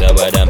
it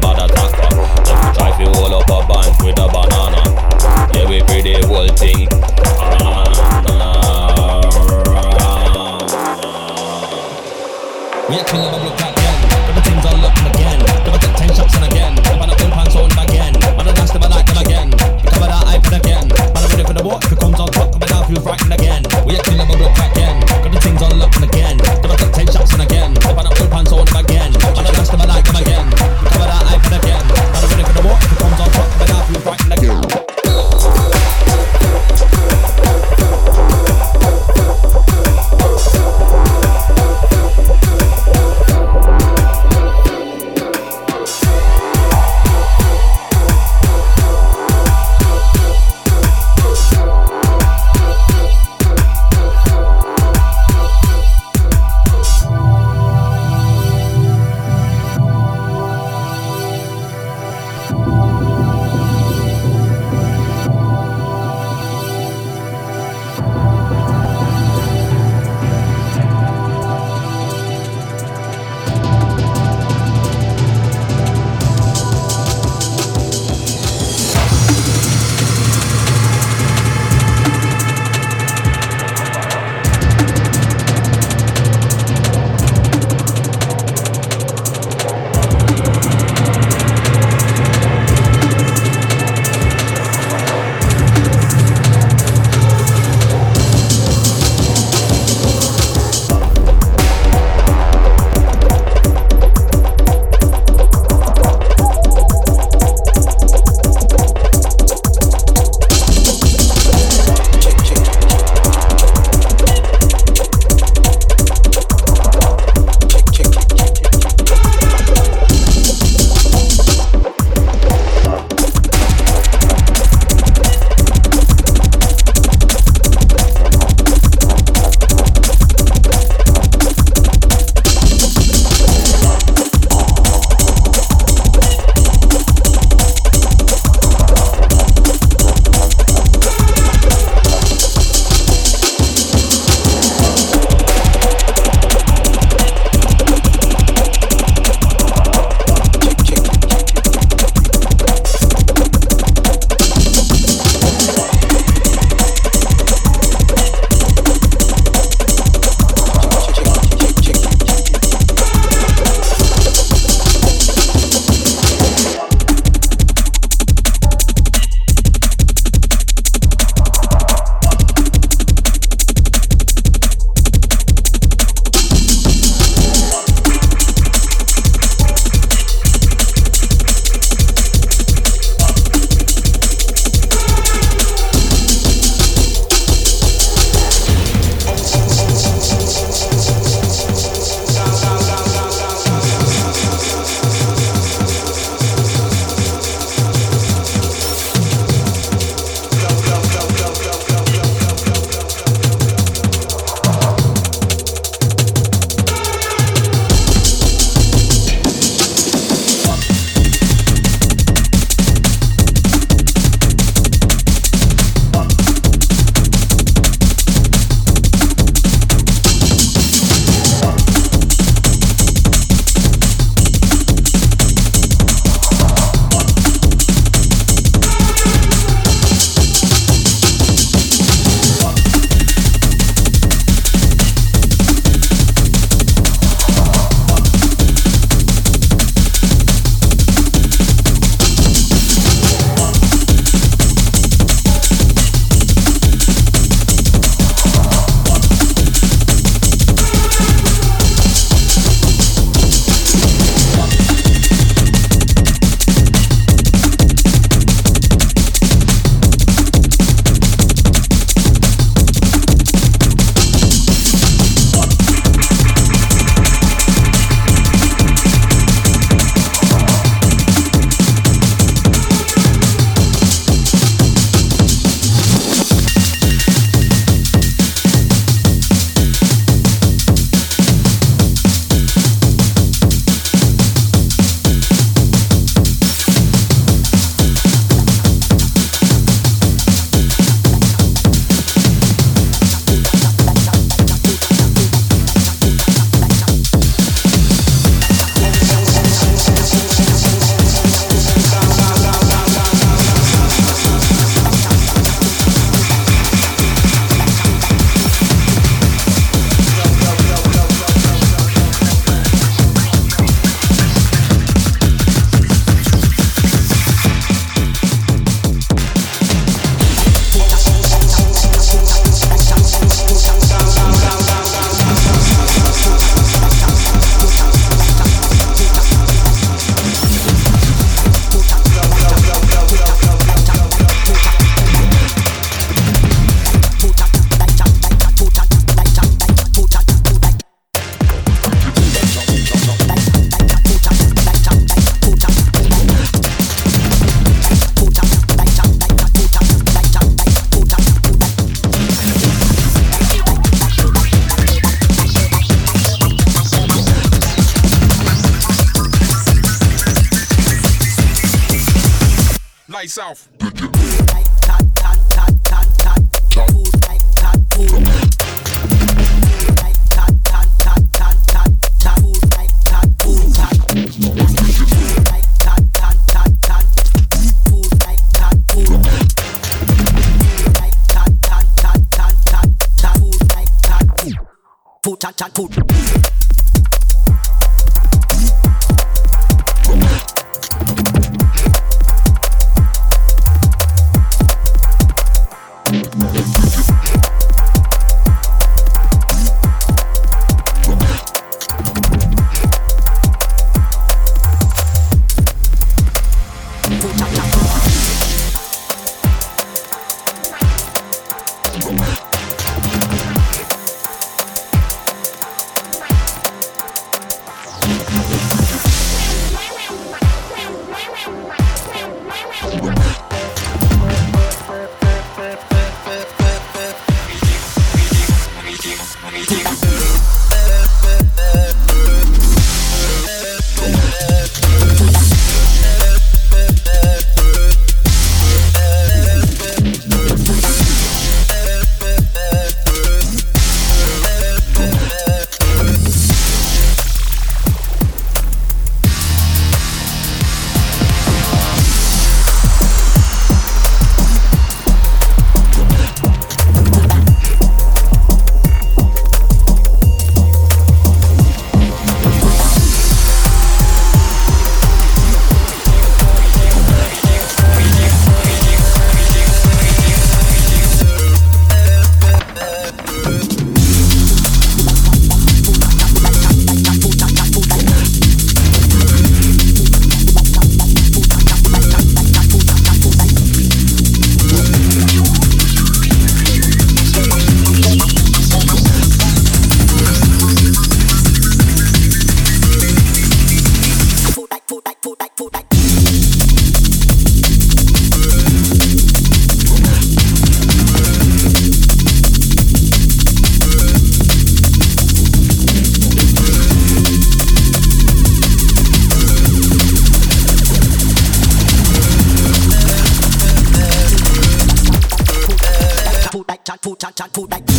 Put, chat, chat, put. Chat, put, chat,